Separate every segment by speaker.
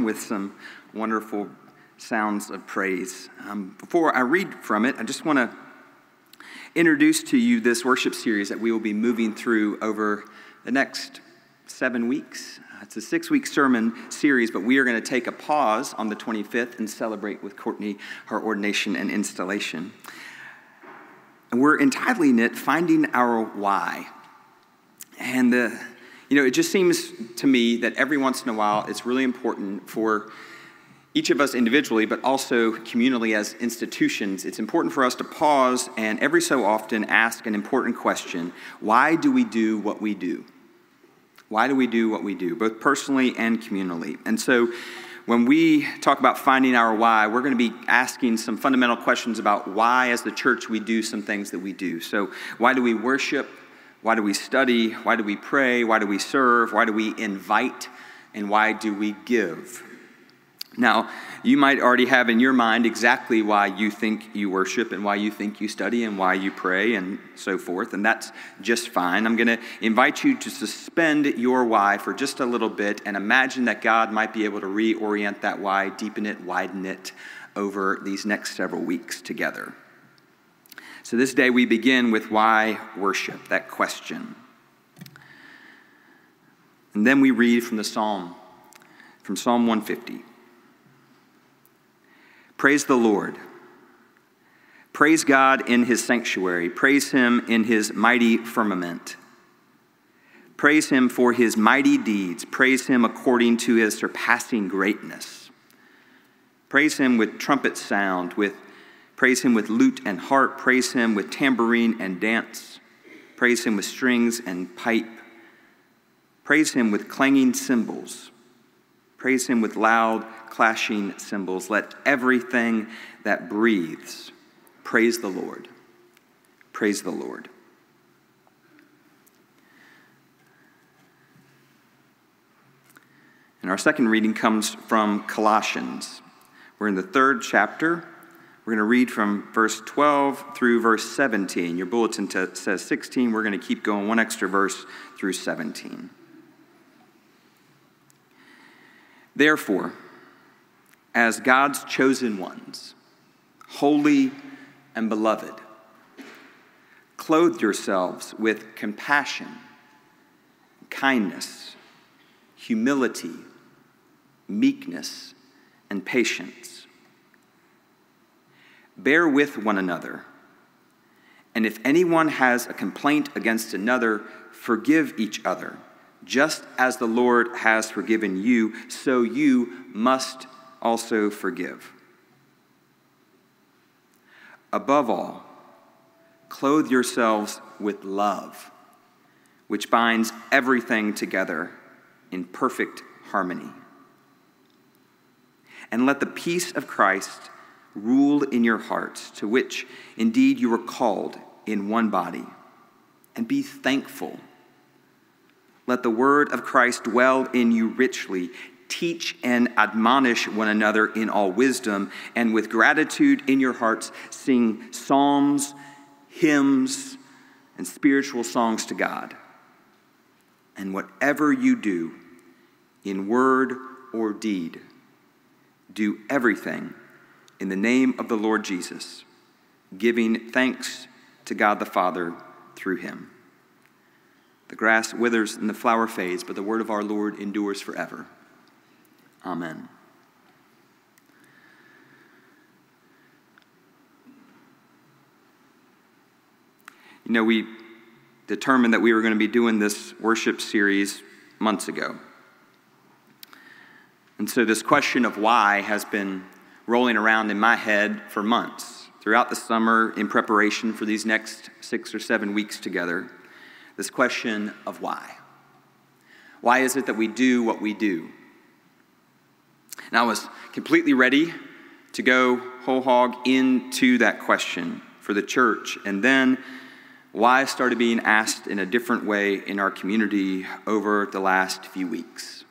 Speaker 1: with some wonderful sounds of praise. Um, before I read from it, I just want to introduce to you this worship series that we will be moving through over the next seven weeks. Uh, it's a six week sermon series, but we are going to take a pause on the 25th and celebrate with Courtney her ordination and installation. And we're entitling it Finding Our Why. And the, you know, it just seems to me that every once in a while it's really important for each of us individually, but also communally as institutions, it's important for us to pause and every so often ask an important question Why do we do what we do? Why do we do what we do, both personally and communally? And so, when we talk about finding our why, we're going to be asking some fundamental questions about why, as the church, we do some things that we do. So, why do we worship? Why do we study? Why do we pray? Why do we serve? Why do we invite? And why do we give? Now, you might already have in your mind exactly why you think you worship and why you think you study and why you pray and so forth, and that's just fine. I'm going to invite you to suspend your why for just a little bit and imagine that God might be able to reorient that why, deepen it, widen it over these next several weeks together. So, this day we begin with why worship, that question. And then we read from the Psalm, from Psalm 150. Praise the Lord. Praise God in his sanctuary. Praise him in his mighty firmament. Praise him for his mighty deeds. Praise him according to his surpassing greatness. Praise him with trumpet sound, with praise him with lute and harp, praise him with tambourine and dance. Praise him with strings and pipe. Praise him with clanging cymbals. Praise him with loud clashing cymbals. Let everything that breathes praise the Lord. Praise the Lord. And our second reading comes from Colossians. We're in the third chapter. We're going to read from verse 12 through verse 17. Your bulletin t- says 16. We're going to keep going one extra verse through 17. Therefore, as God's chosen ones, holy and beloved. Clothe yourselves with compassion, kindness, humility, meekness, and patience. Bear with one another, and if anyone has a complaint against another, forgive each other. Just as the Lord has forgiven you, so you must also forgive. Above all, clothe yourselves with love, which binds everything together in perfect harmony. And let the peace of Christ rule in your hearts, to which indeed you were called in one body, and be thankful. Let the word of Christ dwell in you richly teach and admonish one another in all wisdom, and with gratitude in your hearts, sing psalms, hymns, and spiritual songs to God. And whatever you do, in word or deed, do everything in the name of the Lord Jesus, giving thanks to God the Father through him. The grass withers and the flower fades, but the word of our Lord endures forever. Amen. You know, we determined that we were going to be doing this worship series months ago. And so, this question of why has been rolling around in my head for months, throughout the summer, in preparation for these next six or seven weeks together. This question of why. Why is it that we do what we do? And I was completely ready to go whole hog into that question for the church. And then why started being asked in a different way in our community over the last few weeks.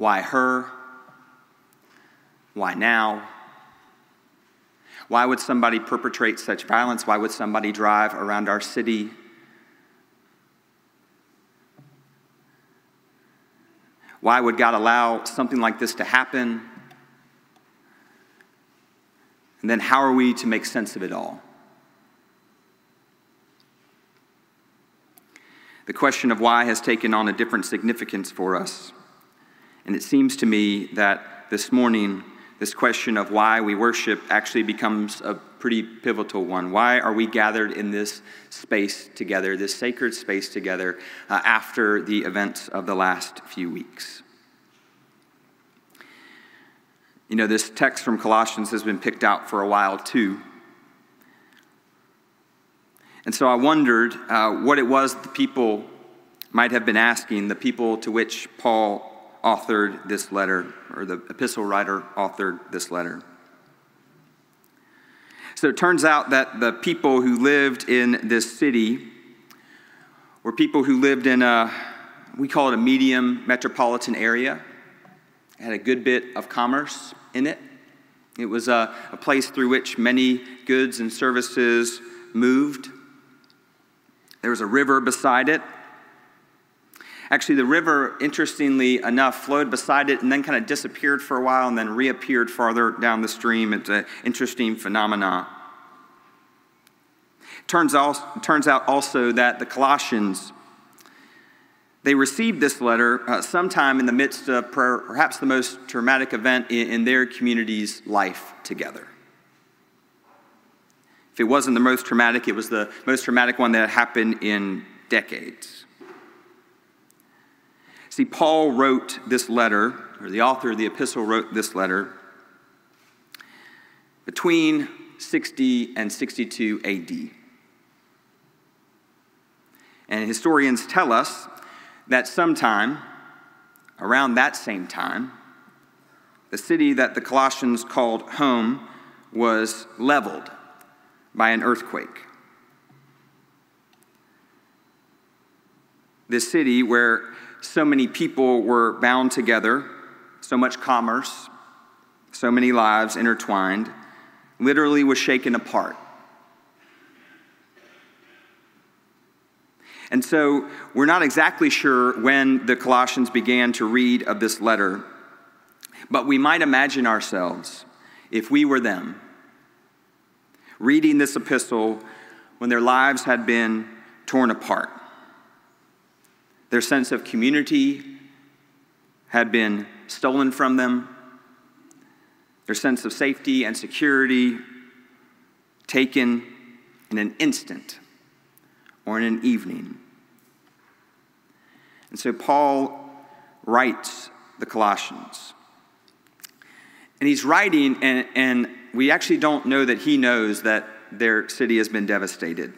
Speaker 1: Why her? Why now? Why would somebody perpetrate such violence? Why would somebody drive around our city Why would God allow something like this to happen? And then how are we to make sense of it all? The question of why has taken on a different significance for us. And it seems to me that this morning, this question of why we worship actually becomes a pretty pivotal one. Why are we gathered in this space together, this sacred space together, uh, after the events of the last few weeks? You know, this text from Colossians has been picked out for a while too. And so I wondered uh, what it was the people might have been asking, the people to which Paul authored this letter, or the epistle writer authored this letter. So it turns out that the people who lived in this city were people who lived in a, we call it a medium metropolitan area. It had a good bit of commerce in it. It was a, a place through which many goods and services moved. There was a river beside it. Actually, the river, interestingly enough, flowed beside it and then kind of disappeared for a while and then reappeared farther down the stream. It's an interesting phenomenon. Turns out, turns out also that the Colossians, they received this letter uh, sometime in the midst of perhaps the most traumatic event in, in their community's life together. If it wasn't the most traumatic, it was the most traumatic one that happened in decades. See, Paul wrote this letter, or the author of the epistle wrote this letter between 60 and 62 AD. And historians tell us that sometime around that same time, the city that the Colossians called home was leveled by an earthquake. This city, where so many people were bound together, so much commerce, so many lives intertwined, literally was shaken apart. And so we're not exactly sure when the Colossians began to read of this letter, but we might imagine ourselves, if we were them, reading this epistle when their lives had been torn apart. Their sense of community had been stolen from them. Their sense of safety and security taken in an instant or in an evening. And so Paul writes the Colossians. And he's writing, and, and we actually don't know that he knows that their city has been devastated.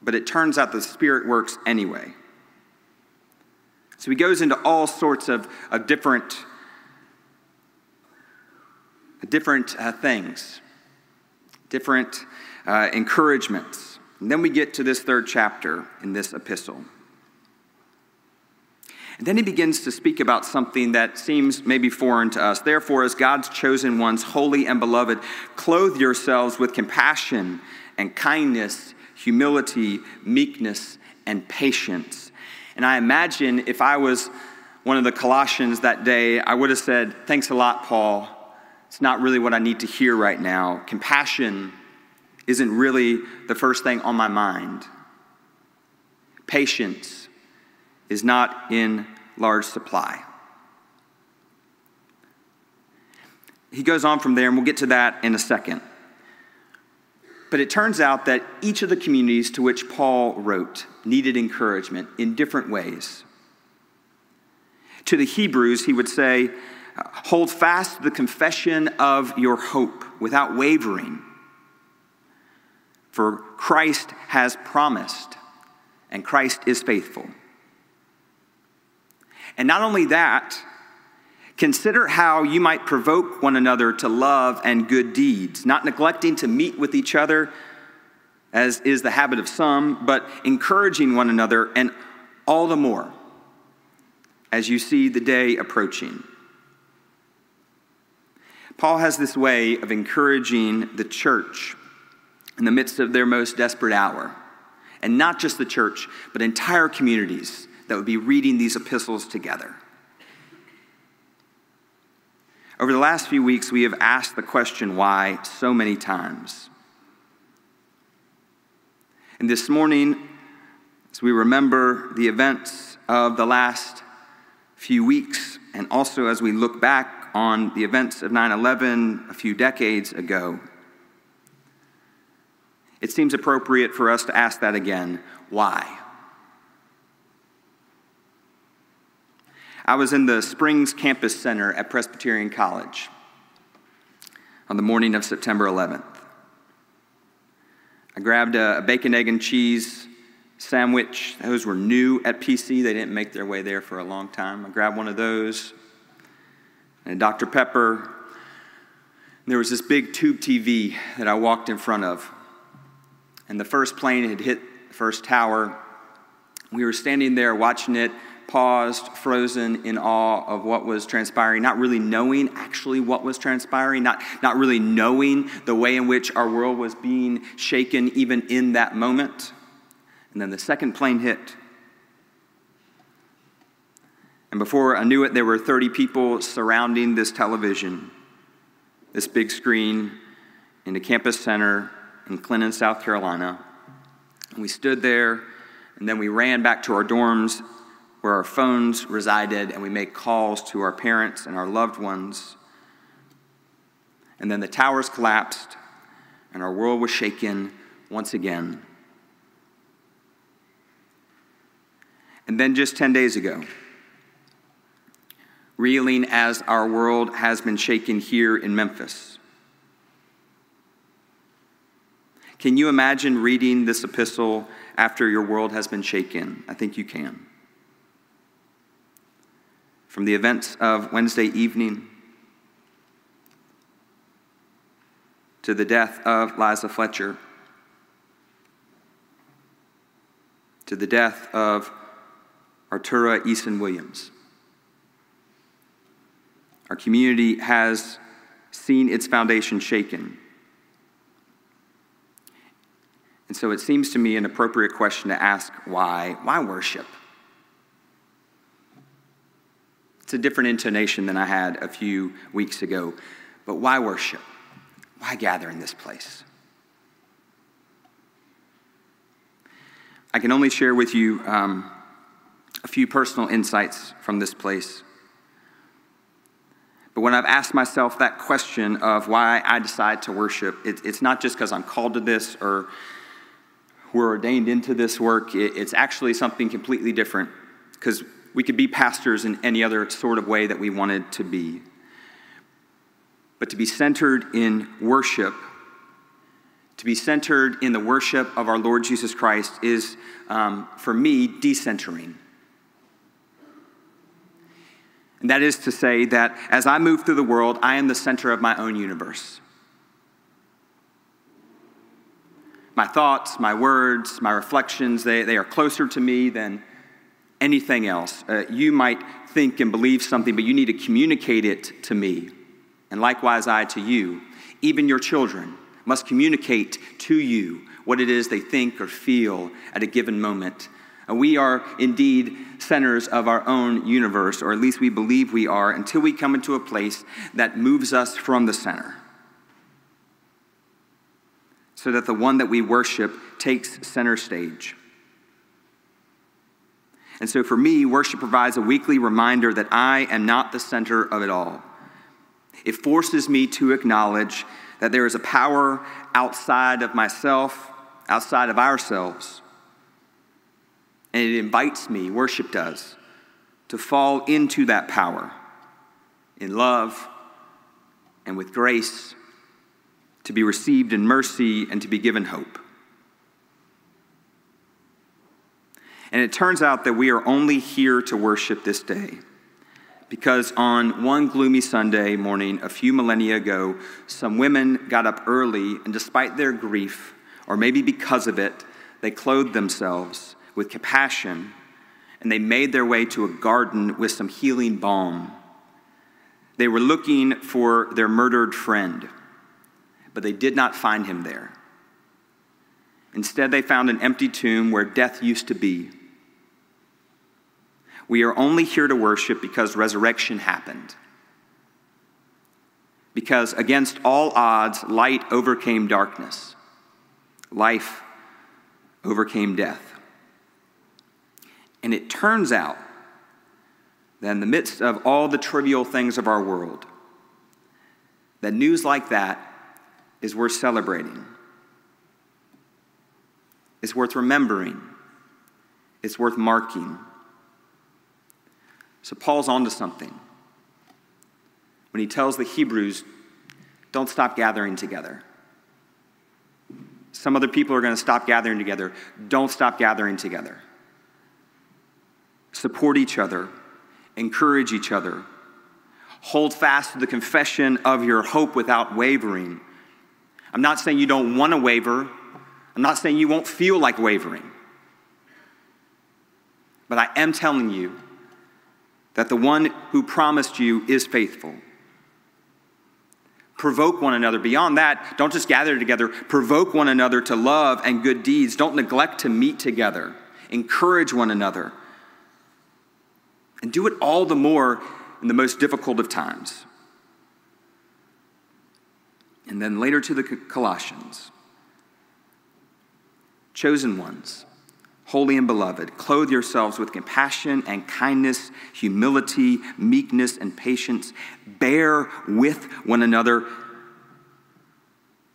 Speaker 1: But it turns out the Spirit works anyway. So he goes into all sorts of, of different, different uh, things, different uh, encouragements. And then we get to this third chapter in this epistle. And then he begins to speak about something that seems maybe foreign to us. Therefore, as God's chosen ones, holy and beloved, clothe yourselves with compassion and kindness, humility, meekness, and patience and I imagine if I was one of the Colossians that day, I would have said, Thanks a lot, Paul. It's not really what I need to hear right now. Compassion isn't really the first thing on my mind. Patience is not in large supply. He goes on from there, and we'll get to that in a second. But it turns out that each of the communities to which Paul wrote needed encouragement in different ways. To the Hebrews, he would say, Hold fast the confession of your hope without wavering. For Christ has promised, and Christ is faithful. And not only that, Consider how you might provoke one another to love and good deeds, not neglecting to meet with each other, as is the habit of some, but encouraging one another, and all the more as you see the day approaching. Paul has this way of encouraging the church in the midst of their most desperate hour. And not just the church, but entire communities that would be reading these epistles together. Over the last few weeks, we have asked the question why so many times. And this morning, as we remember the events of the last few weeks, and also as we look back on the events of 9 11 a few decades ago, it seems appropriate for us to ask that again why? I was in the Springs Campus Center at Presbyterian College on the morning of September 11th. I grabbed a bacon, egg, and cheese sandwich. Those were new at PC. They didn't make their way there for a long time. I grabbed one of those and a Dr. Pepper. There was this big tube TV that I walked in front of. And the first plane had hit the first tower. We were standing there watching it paused, frozen in awe of what was transpiring, not really knowing actually what was transpiring, not, not really knowing the way in which our world was being shaken even in that moment. And then the second plane hit. And before I knew it, there were 30 people surrounding this television, this big screen in the campus center in Clinton, South Carolina. And we stood there, and then we ran back to our dorms where our phones resided and we made calls to our parents and our loved ones. And then the towers collapsed and our world was shaken once again. And then just 10 days ago, reeling as our world has been shaken here in Memphis. Can you imagine reading this epistle after your world has been shaken? I think you can from the events of Wednesday evening to the death of Liza Fletcher to the death of Artura Eason Williams. Our community has seen its foundation shaken. And so it seems to me an appropriate question to ask why? Why worship? It's a different intonation than I had a few weeks ago. But why worship? Why gather in this place? I can only share with you um, a few personal insights from this place. But when I've asked myself that question of why I decide to worship, it, it's not just because I'm called to this or we're ordained into this work. It, it's actually something completely different. Because we could be pastors in any other sort of way that we wanted to be. But to be centered in worship, to be centered in the worship of our Lord Jesus Christ is, um, for me, decentering. And that is to say that as I move through the world, I am the center of my own universe. My thoughts, my words, my reflections, they, they are closer to me than anything else. Uh, you might think and believe something, but you need to communicate it to me, and likewise I to you. Even your children must communicate to you what it is they think or feel at a given moment. And we are indeed centers of our own universe, or at least we believe we are, until we come into a place that moves us from the center. So that the one that we worship takes center stage. And so for me, worship provides a weekly reminder that I am not the center of it all. It forces me to acknowledge that there is a power outside of myself, outside of ourselves. And it invites me, worship does, to fall into that power in love and with grace, to be received in mercy and to be given hope. And it turns out that we are only here to worship this day. Because on one gloomy Sunday morning, a few millennia ago, some women got up early, and despite their grief, or maybe because of it, they clothed themselves with compassion and they made their way to a garden with some healing balm. They were looking for their murdered friend, but they did not find him there. Instead, they found an empty tomb where death used to be. We are only here to worship because resurrection happened. because against all odds, light overcame darkness, life overcame death. And it turns out that in the midst of all the trivial things of our world, that news like that is worth celebrating. It's worth remembering. It's worth marking. So Paul's onto something when he tells the Hebrews, don't stop gathering together. Some other people are going to stop gathering together. Don't stop gathering together. Support each other, encourage each other, hold fast to the confession of your hope without wavering. I'm not saying you don't want to waver, I'm not saying you won't feel like wavering. But I am telling you that the one who promised you is faithful. Provoke one another. Beyond that, don't just gather together. Provoke one another to love and good deeds. Don't neglect to meet together. Encourage one another. And do it all the more in the most difficult of times. And then later to the Colossians chosen ones holy and beloved, clothe yourselves with compassion and kindness, humility, meekness, and patience. Bear with one another.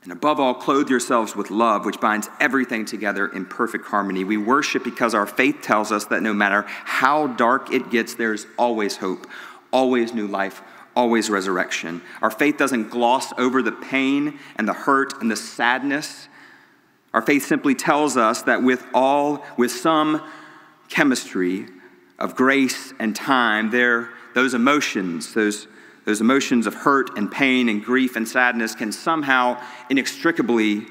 Speaker 1: And above all, clothe yourselves with love, which binds everything together in perfect harmony. We worship because our faith tells us that no matter how dark it gets, there's always hope, always new life, always resurrection. Our faith doesn't gloss over the pain and the hurt and the sadness our faith simply tells us that with all, with some chemistry of grace and time, there, those emotions, those, those emotions of hurt and pain and grief and sadness can somehow inextricably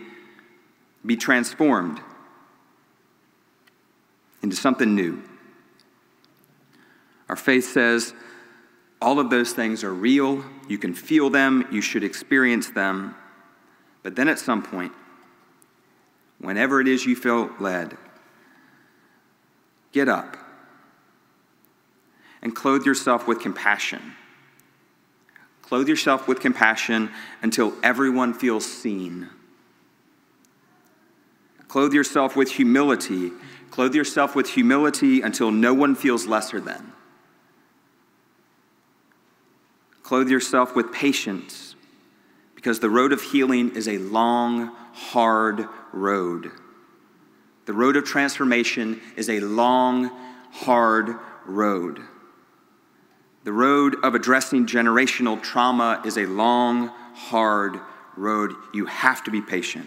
Speaker 1: be transformed into something new. Our faith says all of those things are real, you can feel them, you should experience them, but then at some point, whenever it is you feel led, get up and clothe yourself with compassion. Clothe yourself with compassion until everyone feels seen. Clothe yourself with humility. Clothe yourself with humility until no one feels lesser than. Clothe yourself with patience because the road of healing is a long, hard road. The road of transformation is a long, hard road. The road of addressing generational trauma is a long, hard road. You have to be patient.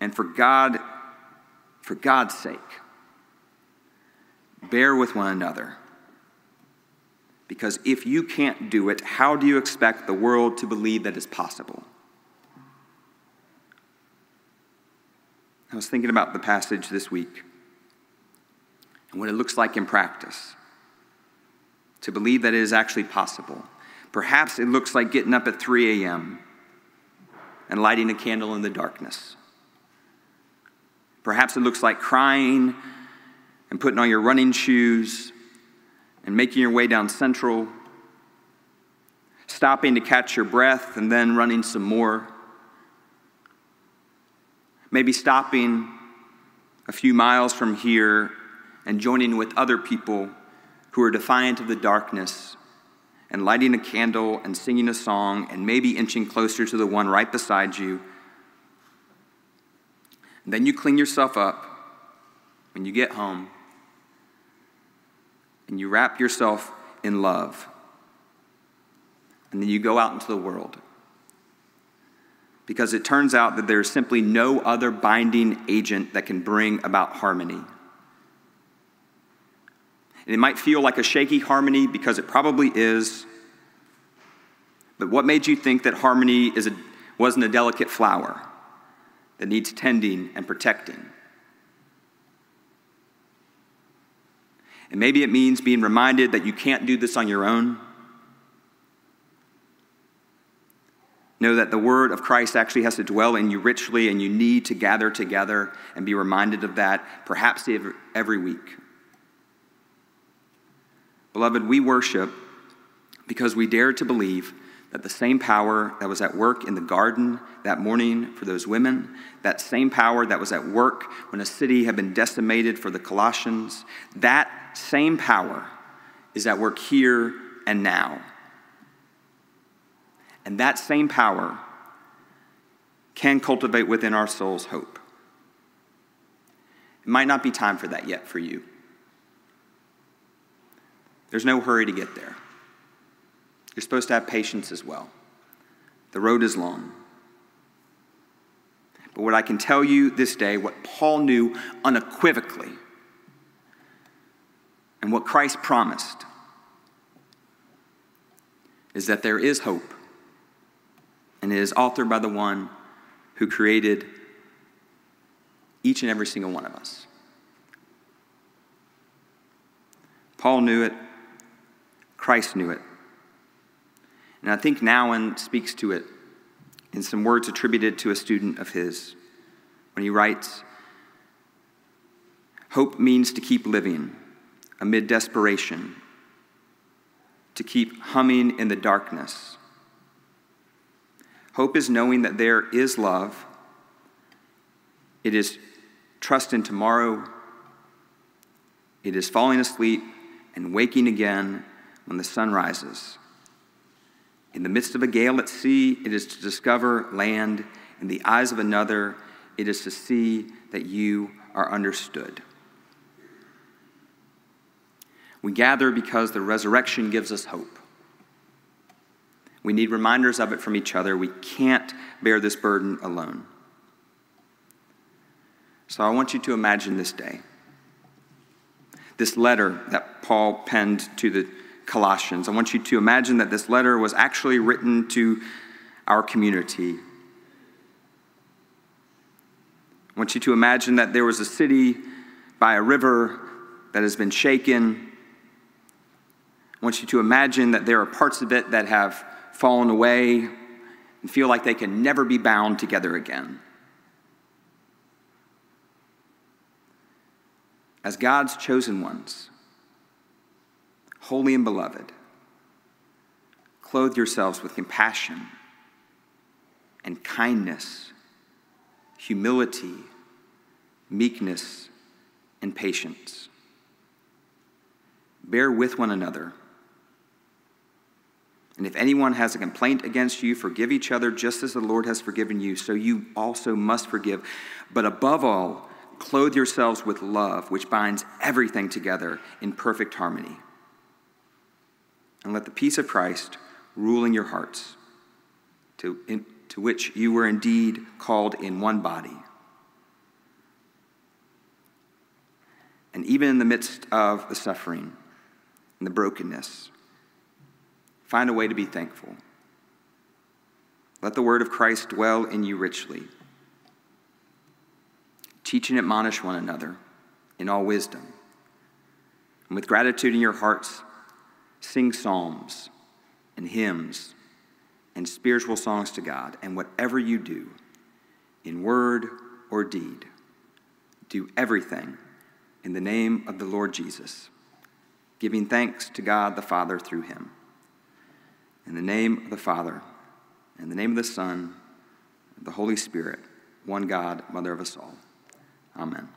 Speaker 1: And for God, for God's sake, bear with one another. Because if you can't do it, how do you expect the world to believe that it's possible? I was thinking about the passage this week and what it looks like in practice to believe that it is actually possible. Perhaps it looks like getting up at 3 a.m. and lighting a candle in the darkness. Perhaps it looks like crying and putting on your running shoes and making your way down Central, stopping to catch your breath and then running some more maybe stopping a few miles from here and joining with other people who are defiant of the darkness and lighting a candle and singing a song and maybe inching closer to the one right beside you. And then you clean yourself up when you get home and you wrap yourself in love. And then you go out into the world because it turns out that there's simply no other binding agent that can bring about harmony. And it might feel like a shaky harmony because it probably is. But what made you think that harmony is a, wasn't a delicate flower that needs tending and protecting? And maybe it means being reminded that you can't do this on your own Know that the word of Christ actually has to dwell in you richly, and you need to gather together and be reminded of that, perhaps every week. Beloved, we worship because we dare to believe that the same power that was at work in the garden that morning for those women, that same power that was at work when a city had been decimated for the Colossians, that same power is at work here and now. And that same power can cultivate within our souls hope. It might not be time for that yet for you. There's no hurry to get there. You're supposed to have patience as well. The road is long. But what I can tell you this day, what Paul knew unequivocally, and what Christ promised, is that there is hope. And it is authored by the one who created each and every single one of us. Paul knew it, Christ knew it. And I think Nouwen speaks to it in some words attributed to a student of his when he writes Hope means to keep living amid desperation, to keep humming in the darkness. Hope is knowing that there is love, it is trust in tomorrow, it is falling asleep and waking again when the sun rises. In the midst of a gale at sea, it is to discover land. In the eyes of another, it is to see that you are understood. We gather because the resurrection gives us hope. We need reminders of it from each other. We can't bear this burden alone. So I want you to imagine this day. This letter that Paul penned to the Colossians. I want you to imagine that this letter was actually written to our community. I want you to imagine that there was a city by a river that has been shaken. I want you to imagine that there are parts of it that have fallen away and feel like they can never be bound together again. As God's chosen ones, holy and beloved, clothe yourselves with compassion and kindness, humility, meekness, and patience. Bear with one another. And if anyone has a complaint against you, forgive each other just as the Lord has forgiven you, so you also must forgive. But above all, clothe yourselves with love, which binds everything together in perfect harmony and let the peace of Christ rule in your hearts, to, in, to which you were indeed called in one body. And even in the midst of the suffering and the brokenness, find a way to be thankful. Let the word of Christ dwell in you richly. Teach and admonish one another in all wisdom. And with gratitude in your hearts, sing psalms and hymns and spiritual songs to God. And whatever you do, in word or deed, do everything in the name of the Lord Jesus, giving thanks to God the Father through him. In the name of the Father, in the name of the Son, the Holy Spirit, one God, Mother of us all. Amen.